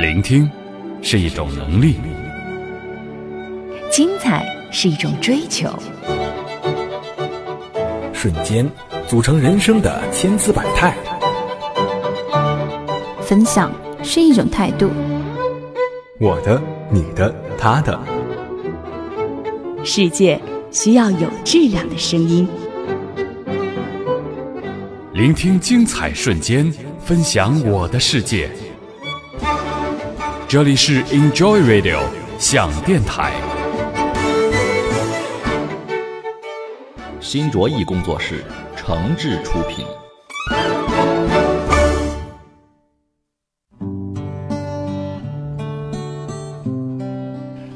聆听是一种能力，精彩是一种追求，瞬间组成人生的千姿百态。分享是一种态度，我的、你的、他的。世界需要有质量的声音。聆听精彩瞬间，分享我的世界。这里是 Enjoy Radio 想电台，新卓艺工作室诚挚出品。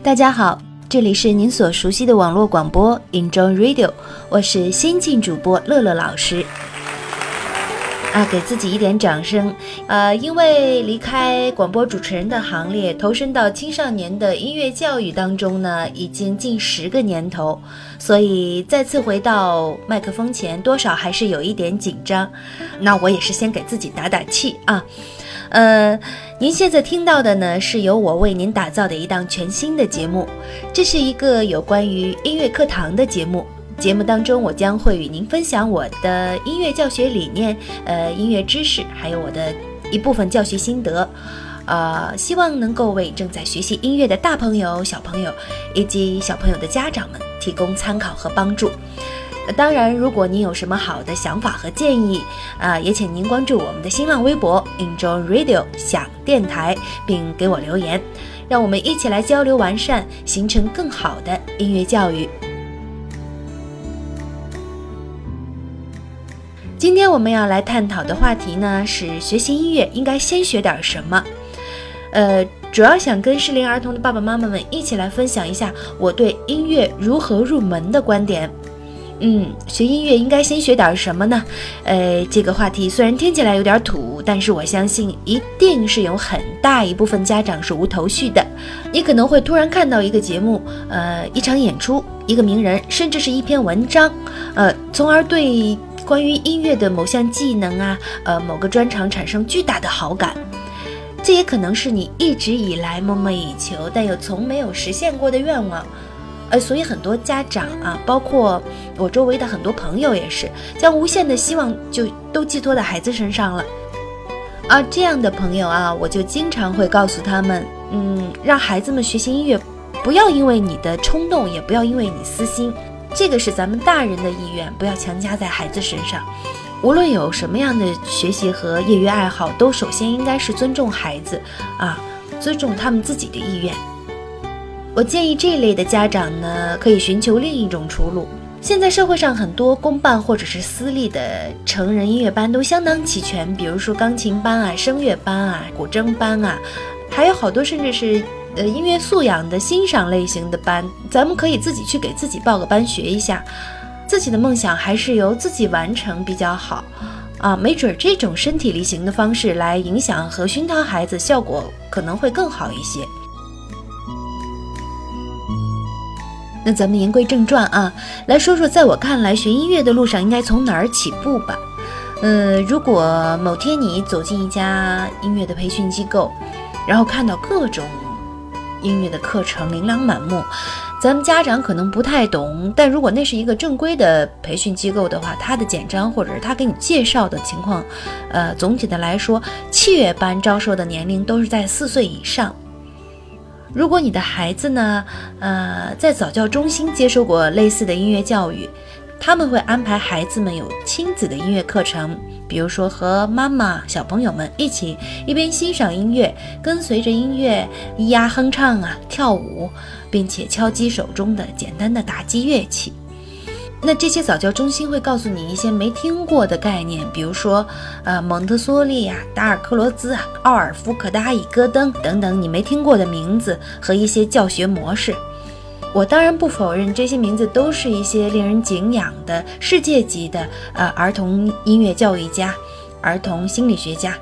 大家好，这里是您所熟悉的网络广播 Enjoy Radio，我是新晋主播乐乐老师。啊，给自己一点掌声。呃，因为离开广播主持人的行列，投身到青少年的音乐教育当中呢，已经近十个年头，所以再次回到麦克风前，多少还是有一点紧张。那我也是先给自己打打气啊。呃，您现在听到的呢，是由我为您打造的一档全新的节目，这是一个有关于音乐课堂的节目。节目当中，我将会与您分享我的音乐教学理念、呃音乐知识，还有我的一部分教学心得，呃，希望能够为正在学习音乐的大朋友、小朋友以及小朋友的家长们提供参考和帮助。当然，如果您有什么好的想法和建议，啊，也请您关注我们的新浪微博 Enjoy Radio 想电台，并给我留言，让我们一起来交流完善，形成更好的音乐教育。今天我们要来探讨的话题呢，是学习音乐应该先学点什么。呃，主要想跟适龄儿童的爸爸妈妈们一起来分享一下我对音乐如何入门的观点。嗯，学音乐应该先学点什么呢？呃，这个话题虽然听起来有点土，但是我相信一定是有很大一部分家长是无头绪的。你可能会突然看到一个节目，呃，一场演出，一个名人，甚至是一篇文章，呃，从而对。关于音乐的某项技能啊，呃，某个专长产生巨大的好感，这也可能是你一直以来梦寐以求但又从没有实现过的愿望，呃，所以很多家长啊，包括我周围的很多朋友也是，将无限的希望就都寄托在孩子身上了，啊，这样的朋友啊，我就经常会告诉他们，嗯，让孩子们学习音乐，不要因为你的冲动，也不要因为你私心。这个是咱们大人的意愿，不要强加在孩子身上。无论有什么样的学习和业余爱好，都首先应该是尊重孩子，啊，尊重他们自己的意愿。我建议这一类的家长呢，可以寻求另一种出路。现在社会上很多公办或者是私立的成人音乐班都相当齐全，比如说钢琴班啊、声乐班啊、古筝班啊，还有好多甚至是。呃，音乐素养的欣赏类型的班，咱们可以自己去给自己报个班学一下。自己的梦想还是由自己完成比较好啊，没准这种身体力行的方式来影响和熏陶孩子，效果可能会更好一些。那咱们言归正传啊，来说说在我看来，学音乐的路上应该从哪儿起步吧？呃，如果某天你走进一家音乐的培训机构，然后看到各种。音乐的课程琳琅满目，咱们家长可能不太懂，但如果那是一个正规的培训机构的话，他的简章或者是他给你介绍的情况，呃，总体的来说，器乐班招收的年龄都是在四岁以上。如果你的孩子呢，呃，在早教中心接受过类似的音乐教育。他们会安排孩子们有亲子的音乐课程，比如说和妈妈、小朋友们一起一边欣赏音乐，跟随着音乐咿呀哼唱啊、跳舞，并且敲击手中的简单的打击乐器。那这些早教中心会告诉你一些没听过的概念，比如说，呃，蒙特梭利啊、达尔克罗兹啊、奥尔夫可达以戈登等等你没听过的名字和一些教学模式。我当然不否认这些名字都是一些令人敬仰的世界级的呃儿童音乐教育家、儿童心理学家，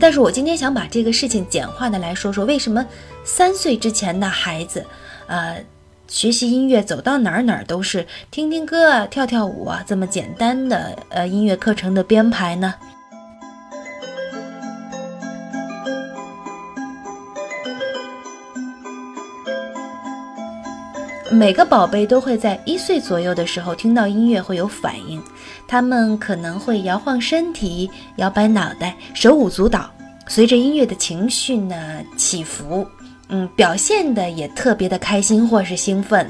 但是我今天想把这个事情简化的来说说，为什么三岁之前的孩子，呃，学习音乐走到哪儿哪儿都是听听歌啊、跳跳舞啊这么简单的呃音乐课程的编排呢？每个宝贝都会在一岁左右的时候听到音乐会有反应，他们可能会摇晃身体、摇摆脑袋、手舞足蹈，随着音乐的情绪呢起伏，嗯，表现的也特别的开心或是兴奋。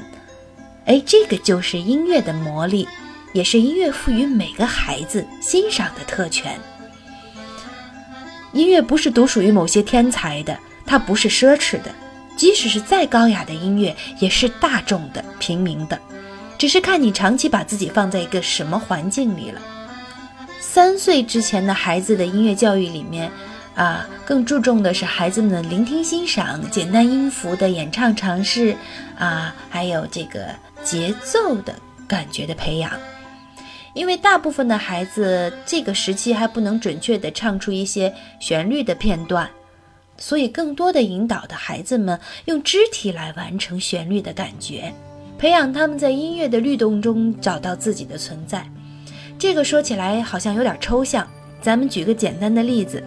哎，这个就是音乐的魔力，也是音乐赋予每个孩子欣赏的特权。音乐不是独属于某些天才的，它不是奢侈的。即使是再高雅的音乐，也是大众的、平民的，只是看你长期把自己放在一个什么环境里了。三岁之前的孩子的音乐教育里面，啊，更注重的是孩子们的聆听欣赏、简单音符的演唱尝试，啊，还有这个节奏的感觉的培养。因为大部分的孩子这个时期还不能准确地唱出一些旋律的片段。所以，更多的引导的孩子们用肢体来完成旋律的感觉，培养他们在音乐的律动中找到自己的存在。这个说起来好像有点抽象，咱们举个简单的例子：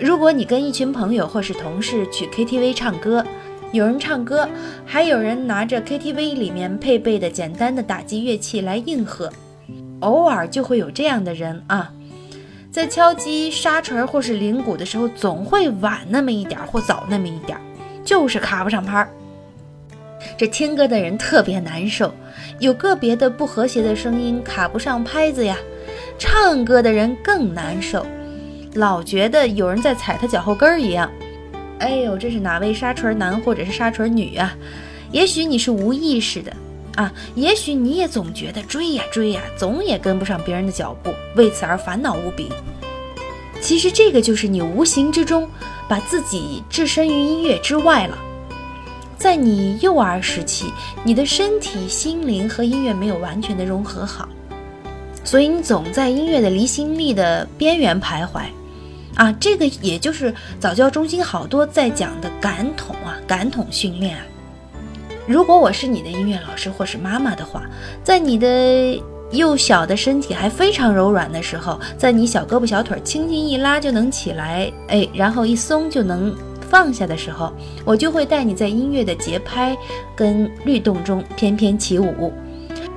如果你跟一群朋友或是同事去 KTV 唱歌，有人唱歌，还有人拿着 KTV 里面配备的简单的打击乐器来应和，偶尔就会有这样的人啊。在敲击沙锤或是铃鼓的时候，总会晚那么一点或早那么一点，就是卡不上拍儿。这听歌的人特别难受，有个别的不和谐的声音卡不上拍子呀。唱歌的人更难受，老觉得有人在踩他脚后跟儿一样。哎呦，这是哪位沙锤男或者是沙锤女啊？也许你是无意识的。啊，也许你也总觉得追呀追呀，总也跟不上别人的脚步，为此而烦恼无比。其实这个就是你无形之中把自己置身于音乐之外了。在你幼儿时期，你的身体、心灵和音乐没有完全的融合好，所以你总在音乐的离心力的边缘徘徊。啊，这个也就是早教中心好多在讲的感统啊，感统训练啊。如果我是你的音乐老师或是妈妈的话，在你的幼小的身体还非常柔软的时候，在你小胳膊小腿轻轻一拉就能起来，哎，然后一松就能放下的时候，我就会带你在音乐的节拍跟律动中翩翩起舞。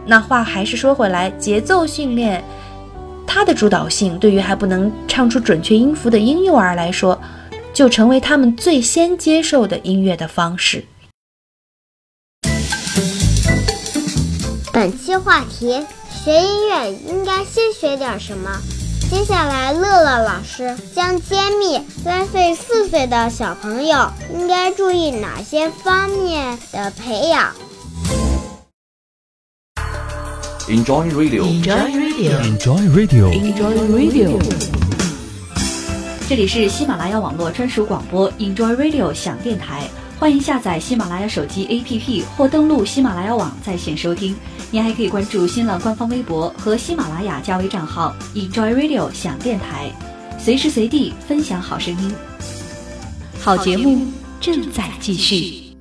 那话还是说回来，节奏训练它的主导性，对于还不能唱出准确音符的婴幼儿来说，就成为他们最先接受的音乐的方式。本期话题：学音乐应该先学点什么？接下来，乐乐老师将揭秘三岁、四岁的小朋友应该注意哪些方面的培养。Enjoy Radio，Enjoy Radio，Enjoy Radio，Enjoy Radio。这里是喜马拉雅网络专属广播 Enjoy Radio 响电台。欢迎下载喜马拉雅手机 APP 或登录喜马拉雅网在线收听。您还可以关注新浪官方微博和喜马拉雅加微账号 Enjoy Radio 响电台，随时随地分享好声音。好节目正在继续。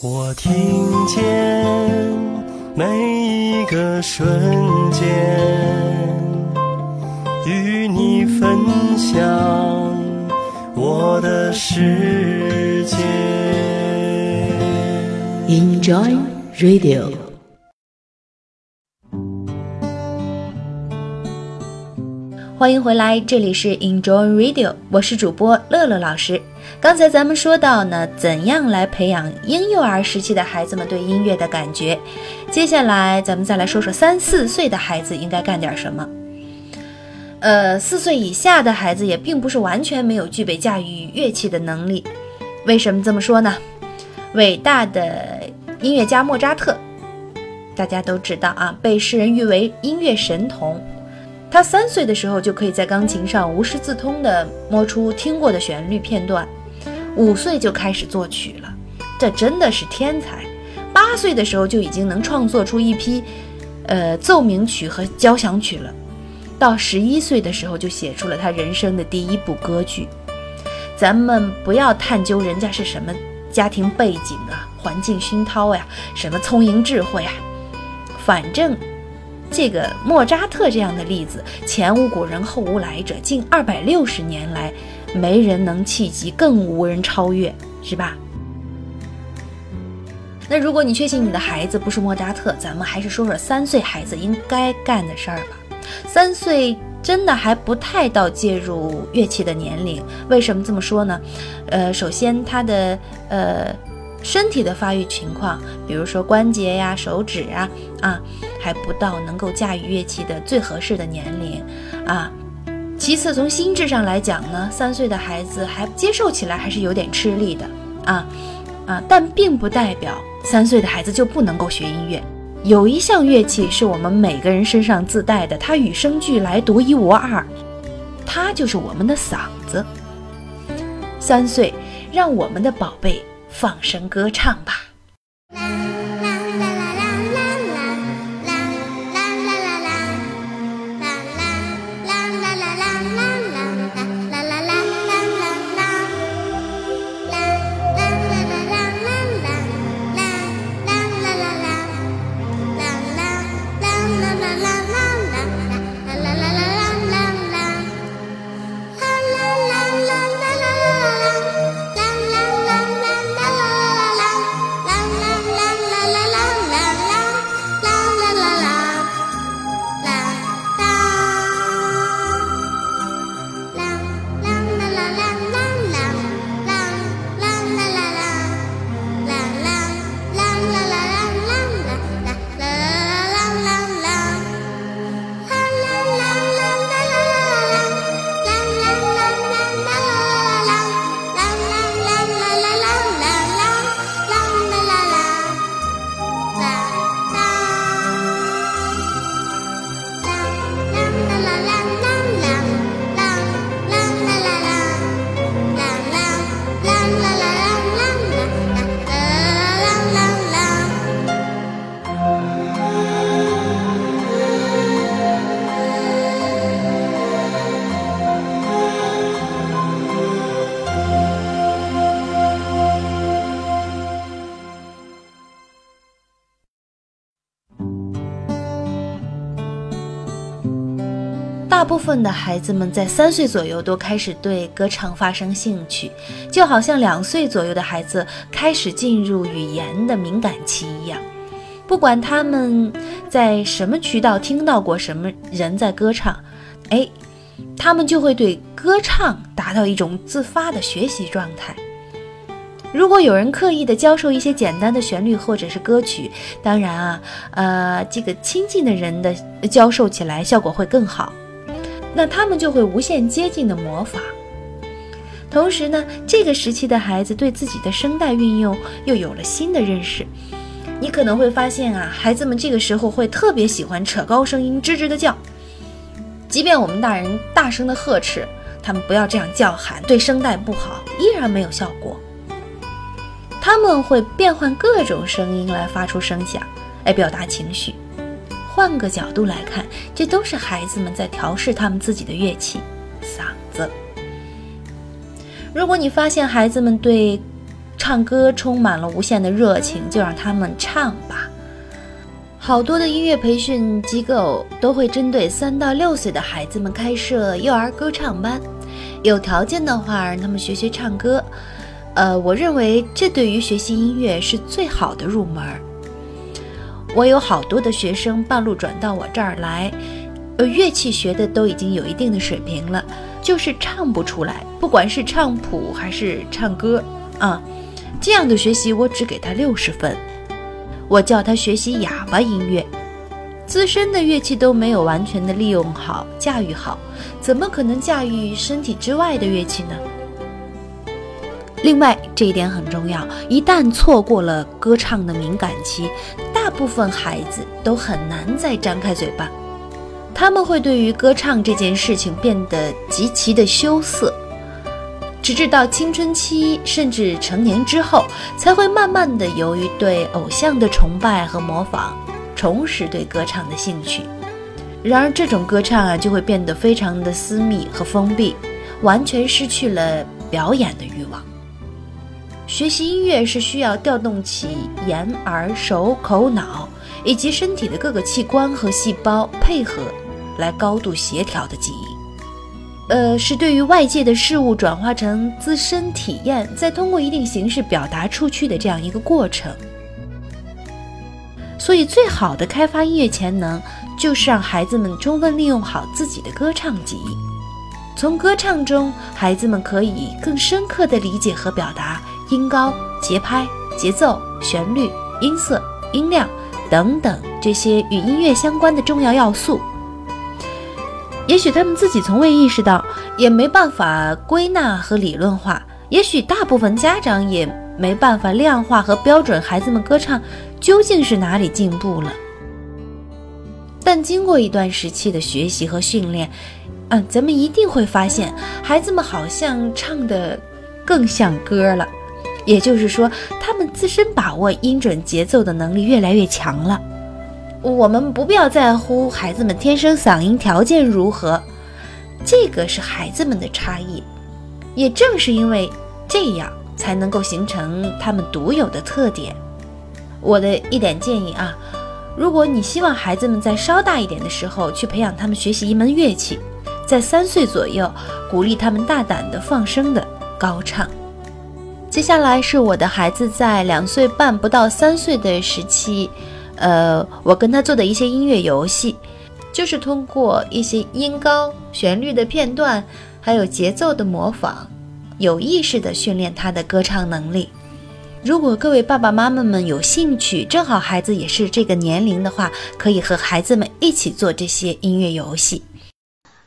我听见每一个瞬间，与你分享。我的世界。Enjoy Radio。欢迎回来，这里是 Enjoy Radio，我是主播乐乐老师。刚才咱们说到呢，怎样来培养婴幼儿时期的孩子们对音乐的感觉？接下来咱们再来说说三四岁的孩子应该干点什么。呃，四岁以下的孩子也并不是完全没有具备驾驭乐器的能力。为什么这么说呢？伟大的音乐家莫扎特，大家都知道啊，被世人誉为音乐神童。他三岁的时候就可以在钢琴上无师自通地摸出听过的旋律片段，五岁就开始作曲了，这真的是天才。八岁的时候就已经能创作出一批，呃，奏鸣曲和交响曲了。到十一岁的时候，就写出了他人生的第一部歌剧。咱们不要探究人家是什么家庭背景啊，环境熏陶呀，什么聪颖智慧啊，反正这个莫扎特这样的例子，前无古人后无来者，近二百六十年来，没人能企及，更无人超越，是吧？那如果你确信你的孩子不是莫扎特，咱们还是说说三岁孩子应该干的事儿吧。三岁真的还不太到介入乐器的年龄。为什么这么说呢？呃，首先他的呃身体的发育情况，比如说关节呀、手指啊啊，还不到能够驾驭乐器的最合适的年龄啊。其次，从心智上来讲呢，三岁的孩子还接受起来还是有点吃力的啊啊，但并不代表三岁的孩子就不能够学音乐。有一项乐器是我们每个人身上自带的，它与生俱来，独一无二，它就是我们的嗓子。三岁，让我们的宝贝放声歌唱吧。部分的孩子们在三岁左右都开始对歌唱发生兴趣，就好像两岁左右的孩子开始进入语言的敏感期一样。不管他们在什么渠道听到过什么人在歌唱，哎，他们就会对歌唱达到一种自发的学习状态。如果有人刻意的教授一些简单的旋律或者是歌曲，当然啊，呃，这个亲近的人的教授起来效果会更好。那他们就会无限接近的模仿。同时呢，这个时期的孩子对自己的声带运用又有了新的认识。你可能会发现啊，孩子们这个时候会特别喜欢扯高声音，吱吱的叫。即便我们大人大声的呵斥他们不要这样叫喊，对声带不好，依然没有效果。他们会变换各种声音来发出声响，来表达情绪。换个角度来看，这都是孩子们在调试他们自己的乐器——嗓子。如果你发现孩子们对唱歌充满了无限的热情，就让他们唱吧。好多的音乐培训机构都会针对三到六岁的孩子们开设幼儿歌唱班，有条件的话让他们学学唱歌。呃，我认为这对于学习音乐是最好的入门儿。我有好多的学生半路转到我这儿来，呃，乐器学的都已经有一定的水平了，就是唱不出来，不管是唱谱还是唱歌啊，这样的学习我只给他六十分。我叫他学习哑巴音乐，自身的乐器都没有完全的利用好、驾驭好，怎么可能驾驭身体之外的乐器呢？另外，这一点很重要。一旦错过了歌唱的敏感期，部分孩子都很难再张开嘴巴。他们会对于歌唱这件事情变得极其的羞涩，直至到青春期甚至成年之后，才会慢慢的由于对偶像的崇拜和模仿，重拾对歌唱的兴趣。然而，这种歌唱啊，就会变得非常的私密和封闭，完全失去了表演的欲望。学习音乐是需要调动起眼、耳、手、口、脑以及身体的各个器官和细胞配合，来高度协调的记忆。呃，是对于外界的事物转化成自身体验，再通过一定形式表达出去的这样一个过程。所以，最好的开发音乐潜能，就是让孩子们充分利用好自己的歌唱记忆。从歌唱中，孩子们可以更深刻地理解和表达音高、节拍、节奏、旋律、音色、音量等等这些与音乐相关的重要要素。也许他们自己从未意识到，也没办法归纳和理论化。也许大部分家长也没办法量化和标准孩子们歌唱究竟是哪里进步了。但经过一段时期的学习和训练，嗯，咱们一定会发现，孩子们好像唱的更像歌了。也就是说，他们自身把握音准节奏的能力越来越强了。我们不必要在乎孩子们天生嗓音条件如何，这个是孩子们的差异。也正是因为这样，才能够形成他们独有的特点。我的一点建议啊，如果你希望孩子们在稍大一点的时候去培养他们学习一门乐器，在三岁左右鼓励他们大胆的放声的高唱。接下来是我的孩子在两岁半不到三岁的时期，呃，我跟他做的一些音乐游戏，就是通过一些音高、旋律的片段。还有节奏的模仿，有意识地训练他的歌唱能力。如果各位爸爸妈妈们有兴趣，正好孩子也是这个年龄的话，可以和孩子们一起做这些音乐游戏。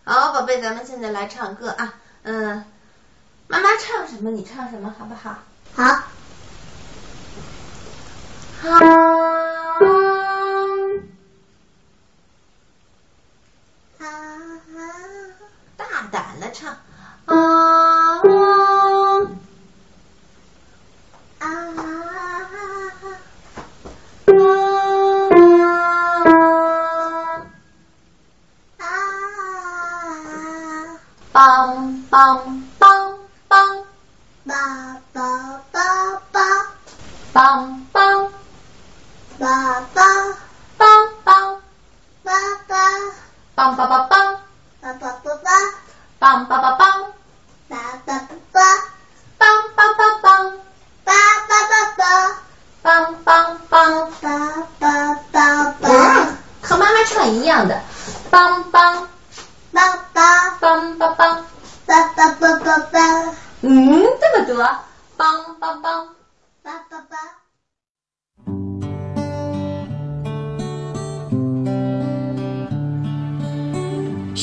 好，宝贝，咱们现在来唱歌啊。嗯，妈妈唱什么你唱什么，好不好？好。好。唱啊啊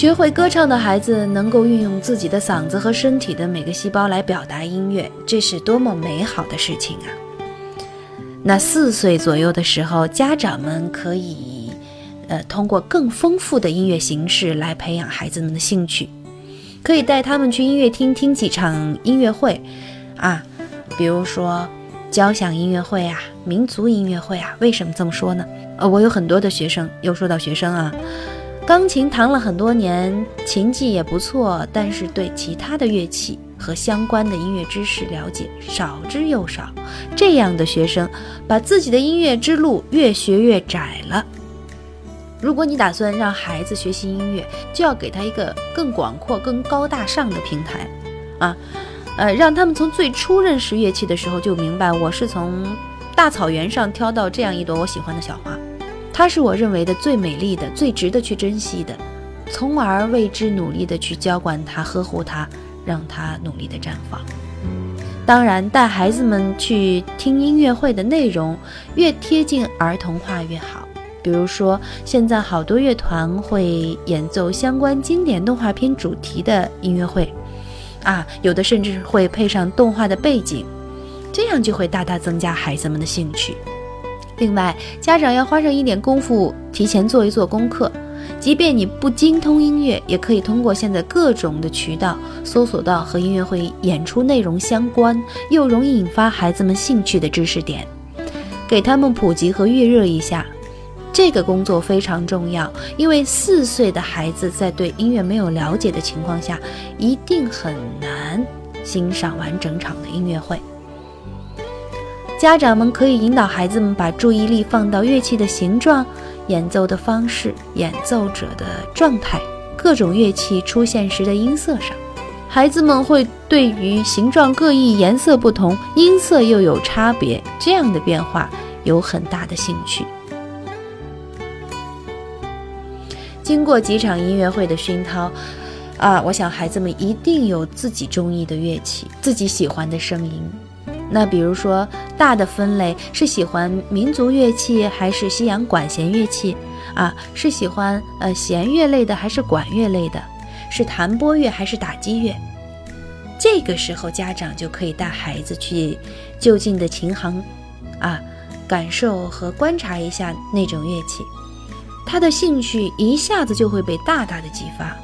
学会歌唱的孩子能够运用自己的嗓子和身体的每个细胞来表达音乐，这是多么美好的事情啊！那四岁左右的时候，家长们可以，呃，通过更丰富的音乐形式来培养孩子们的兴趣，可以带他们去音乐厅听几场音乐会，啊，比如说交响音乐会啊、民族音乐会啊。为什么这么说呢？呃，我有很多的学生，又说到学生啊。钢琴弹了很多年，琴技也不错，但是对其他的乐器和相关的音乐知识了解少之又少。这样的学生，把自己的音乐之路越学越窄了。如果你打算让孩子学习音乐，就要给他一个更广阔、更高大上的平台，啊，呃，让他们从最初认识乐器的时候就明白，我是从大草原上挑到这样一朵我喜欢的小花。它是我认为的最美丽的、最值得去珍惜的，从而为之努力的去浇灌它、呵护它，让它努力的绽放。当然，带孩子们去听音乐会的内容越贴近儿童化越好。比如说，现在好多乐团会演奏相关经典动画片主题的音乐会，啊，有的甚至会配上动画的背景，这样就会大大增加孩子们的兴趣。另外，家长要花上一点功夫，提前做一做功课。即便你不精通音乐，也可以通过现在各种的渠道搜索到和音乐会演出内容相关又容易引发孩子们兴趣的知识点，给他们普及和预热一下。这个工作非常重要，因为四岁的孩子在对音乐没有了解的情况下，一定很难欣赏完整场的音乐会。家长们可以引导孩子们把注意力放到乐器的形状、演奏的方式、演奏者的状态、各种乐器出现时的音色上。孩子们会对于形状各异、颜色不同、音色又有差别这样的变化有很大的兴趣。经过几场音乐会的熏陶，啊，我想孩子们一定有自己中意的乐器，自己喜欢的声音。那比如说大的分类是喜欢民族乐器还是西洋管弦乐器啊？是喜欢呃弦乐类的还是管乐类的？是弹拨乐还是打击乐？这个时候家长就可以带孩子去就近的琴行，啊，感受和观察一下那种乐器，他的兴趣一下子就会被大大的激发。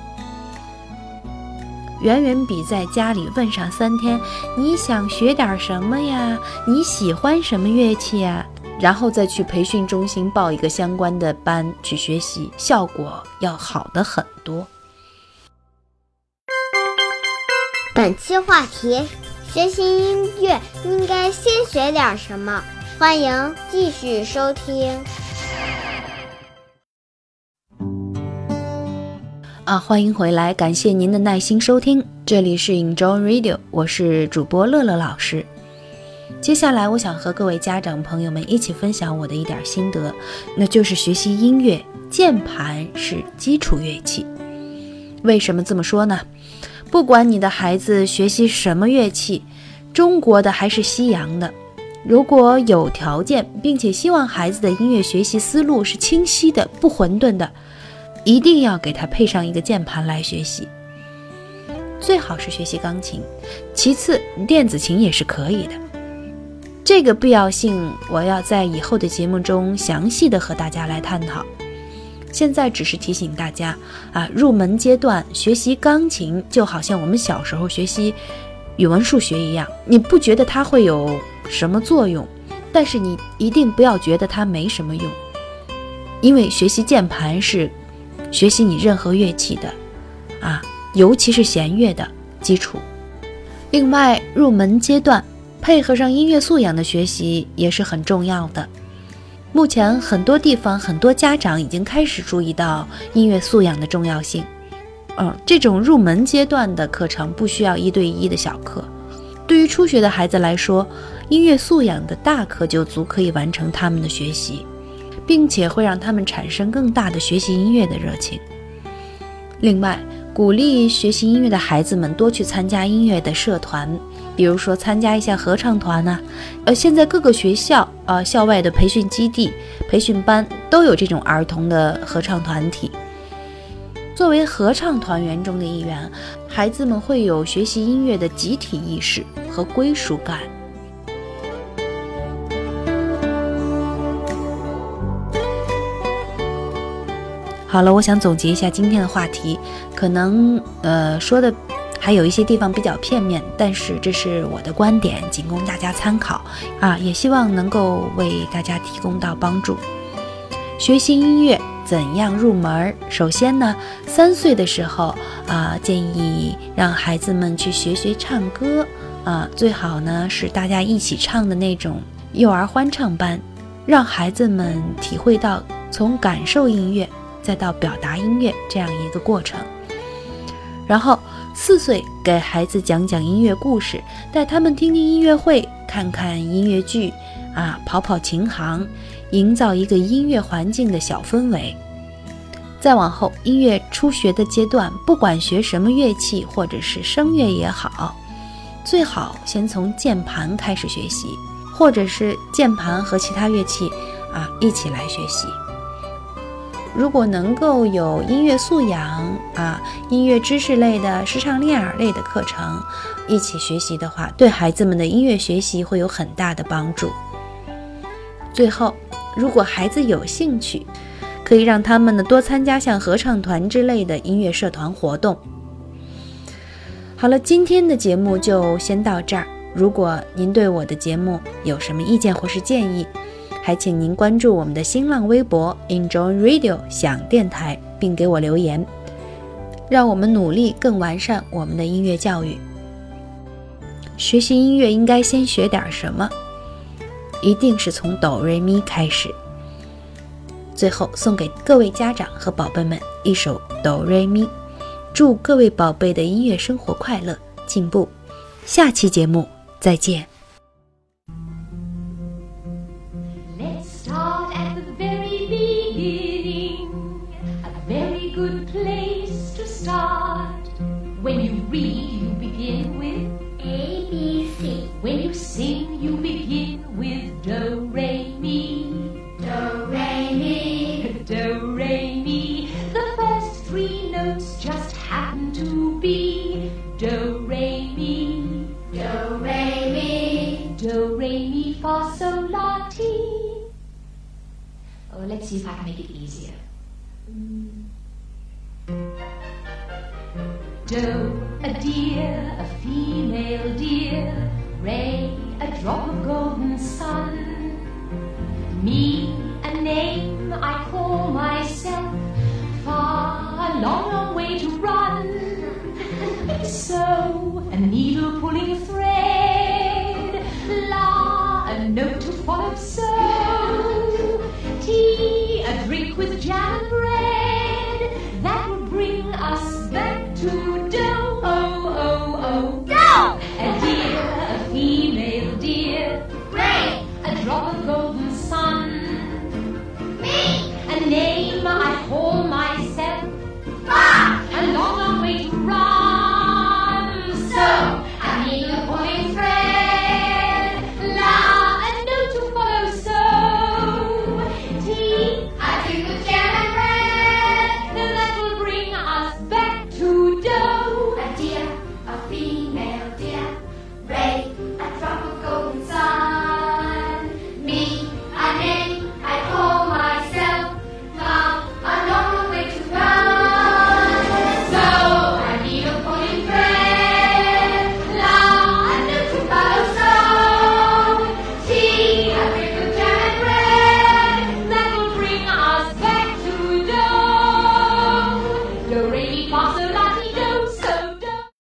远远比在家里问上三天你想学点什么呀？你喜欢什么乐器呀？然后再去培训中心报一个相关的班去学习，效果要好的很多。本期话题：学习音乐应该先学点什么？欢迎继续收听。啊，欢迎回来！感谢您的耐心收听，这里是 Enjoy Radio，我是主播乐乐老师。接下来，我想和各位家长朋友们一起分享我的一点心得，那就是学习音乐，键盘是基础乐器。为什么这么说呢？不管你的孩子学习什么乐器，中国的还是西洋的，如果有条件，并且希望孩子的音乐学习思路是清晰的、不混沌的。一定要给他配上一个键盘来学习，最好是学习钢琴，其次电子琴也是可以的。这个必要性，我要在以后的节目中详细的和大家来探讨。现在只是提醒大家啊，入门阶段学习钢琴就好像我们小时候学习语文、数学一样，你不觉得它会有什么作用，但是你一定不要觉得它没什么用，因为学习键盘是。学习你任何乐器的，啊，尤其是弦乐的基础。另外，入门阶段配合上音乐素养的学习也是很重要的。目前很多地方很多家长已经开始注意到音乐素养的重要性。嗯，这种入门阶段的课程不需要一对一的小课，对于初学的孩子来说，音乐素养的大课就足可以完成他们的学习。并且会让他们产生更大的学习音乐的热情。另外，鼓励学习音乐的孩子们多去参加音乐的社团，比如说参加一下合唱团呐。呃，现在各个学校、呃校外的培训基地、培训班都有这种儿童的合唱团体。作为合唱团员中的一员，孩子们会有学习音乐的集体意识和归属感。好了，我想总结一下今天的话题，可能呃说的还有一些地方比较片面，但是这是我的观点，仅供大家参考啊，也希望能够为大家提供到帮助。学习音乐怎样入门？首先呢，三岁的时候啊，建议让孩子们去学学唱歌啊，最好呢是大家一起唱的那种幼儿欢唱班，让孩子们体会到从感受音乐。再到表达音乐这样一个过程，然后四岁给孩子讲讲音乐故事，带他们听听音乐会，看看音乐剧，啊，跑跑琴行，营造一个音乐环境的小氛围。再往后，音乐初学的阶段，不管学什么乐器或者是声乐也好，最好先从键盘开始学习，或者是键盘和其他乐器啊一起来学习。如果能够有音乐素养啊、音乐知识类的、时唱练耳类的课程一起学习的话，对孩子们的音乐学习会有很大的帮助。最后，如果孩子有兴趣，可以让他们呢多参加像合唱团之类的音乐社团活动。好了，今天的节目就先到这儿。如果您对我的节目有什么意见或是建议，还请您关注我们的新浪微博 Enjoy Radio 想电台，并给我留言，让我们努力更完善我们的音乐教育。学习音乐应该先学点什么？一定是从哆瑞咪开始。最后送给各位家长和宝贝们一首哆瑞咪，祝各位宝贝的音乐生活快乐进步。下期节目再见。do, re, mi, fa, sol, la, ti. Oh, let's see if I can make it easier. Do, a deer, a female deer. Ray, a drop of golden sun. Me, I'm hope.